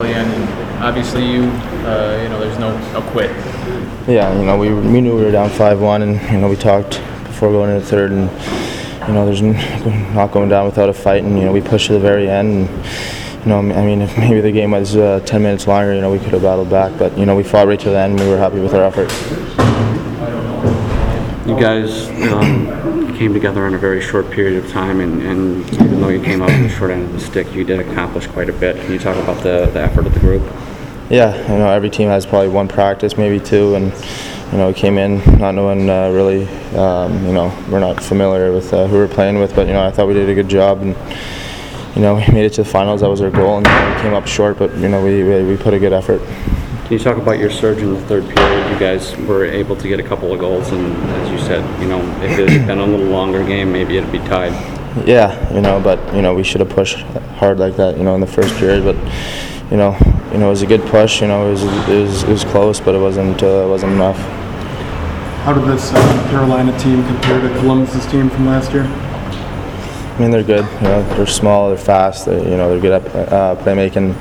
And obviously, you, uh, you know, there's no, no quit. Yeah, you know, we, we knew we were down 5-1, and, you know, we talked before going into the third, and, you know, there's not going down without a fight, and, you know, we pushed to the very end, and, you know, I mean, if maybe the game was uh, 10 minutes longer, you know, we could have battled back, but, you know, we fought right to the end, and we were happy with our effort. You guys um, came together in a very short period of time, and, and even though you came out on the short end of the stick, you did accomplish quite a bit. Can you talk about the, the effort of the group? Yeah, you know, every team has probably one practice, maybe two, and you know, we came in not knowing uh, really, um, you know, we're not familiar with uh, who we're playing with, but you know, I thought we did a good job, and you know, we made it to the finals. That was our goal, and we came up short, but you know, we we, we put a good effort. Can you talk about your surge in the third period? You guys were able to get a couple of goals, and as you said, you know, if it had been a little longer game, maybe it'd be tied. Yeah, you know, but you know, we should have pushed hard like that, you know, in the first period, but you know, you know, it was a good push. You know, it was it was, it was close, but it wasn't uh, it wasn't enough. How did this uh, Carolina team compare to Columbus's team from last year? I mean, they're good. You know, they're small, they're fast. They, you know, they're good at uh, playmaking.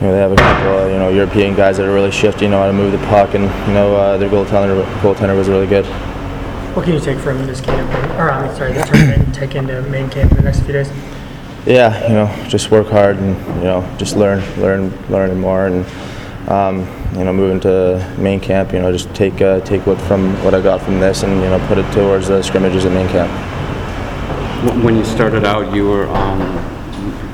You know, they have a couple, uh, you know, European guys that are really shifty. You know how to move the puck, and you know, uh, their goaltender goaltender was really good. What can you take from this camp, or I mean, sorry, the tournament, and take into main camp in the next few days? Yeah, you know, just work hard and you know, just learn, learn, learn more, and um, you know, moving to main camp. You know, just take uh, take what from what I got from this, and you know, put it towards the scrimmages at main camp. When you started out, you were um,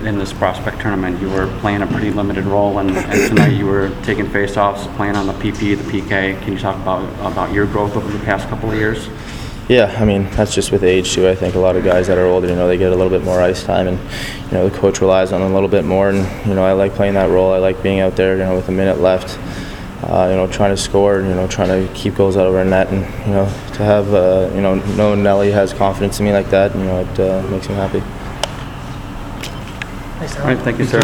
in this prospect tournament. You were playing a pretty limited role, and, and tonight you were taking faceoffs, playing on the PP, the PK. Can you talk about about your growth over the past couple of years? Yeah, I mean that's just with age too. I think a lot of guys that are older, you know, they get a little bit more ice time, and you know the coach relies on them a little bit more. And you know, I like playing that role. I like being out there, you know, with a minute left, uh, you know, trying to score, you know, trying to keep goals out of our net, and you know, to have, uh, you know, know Nelly has confidence in me like that, you know, it uh, makes me happy. All right, thank you, sir.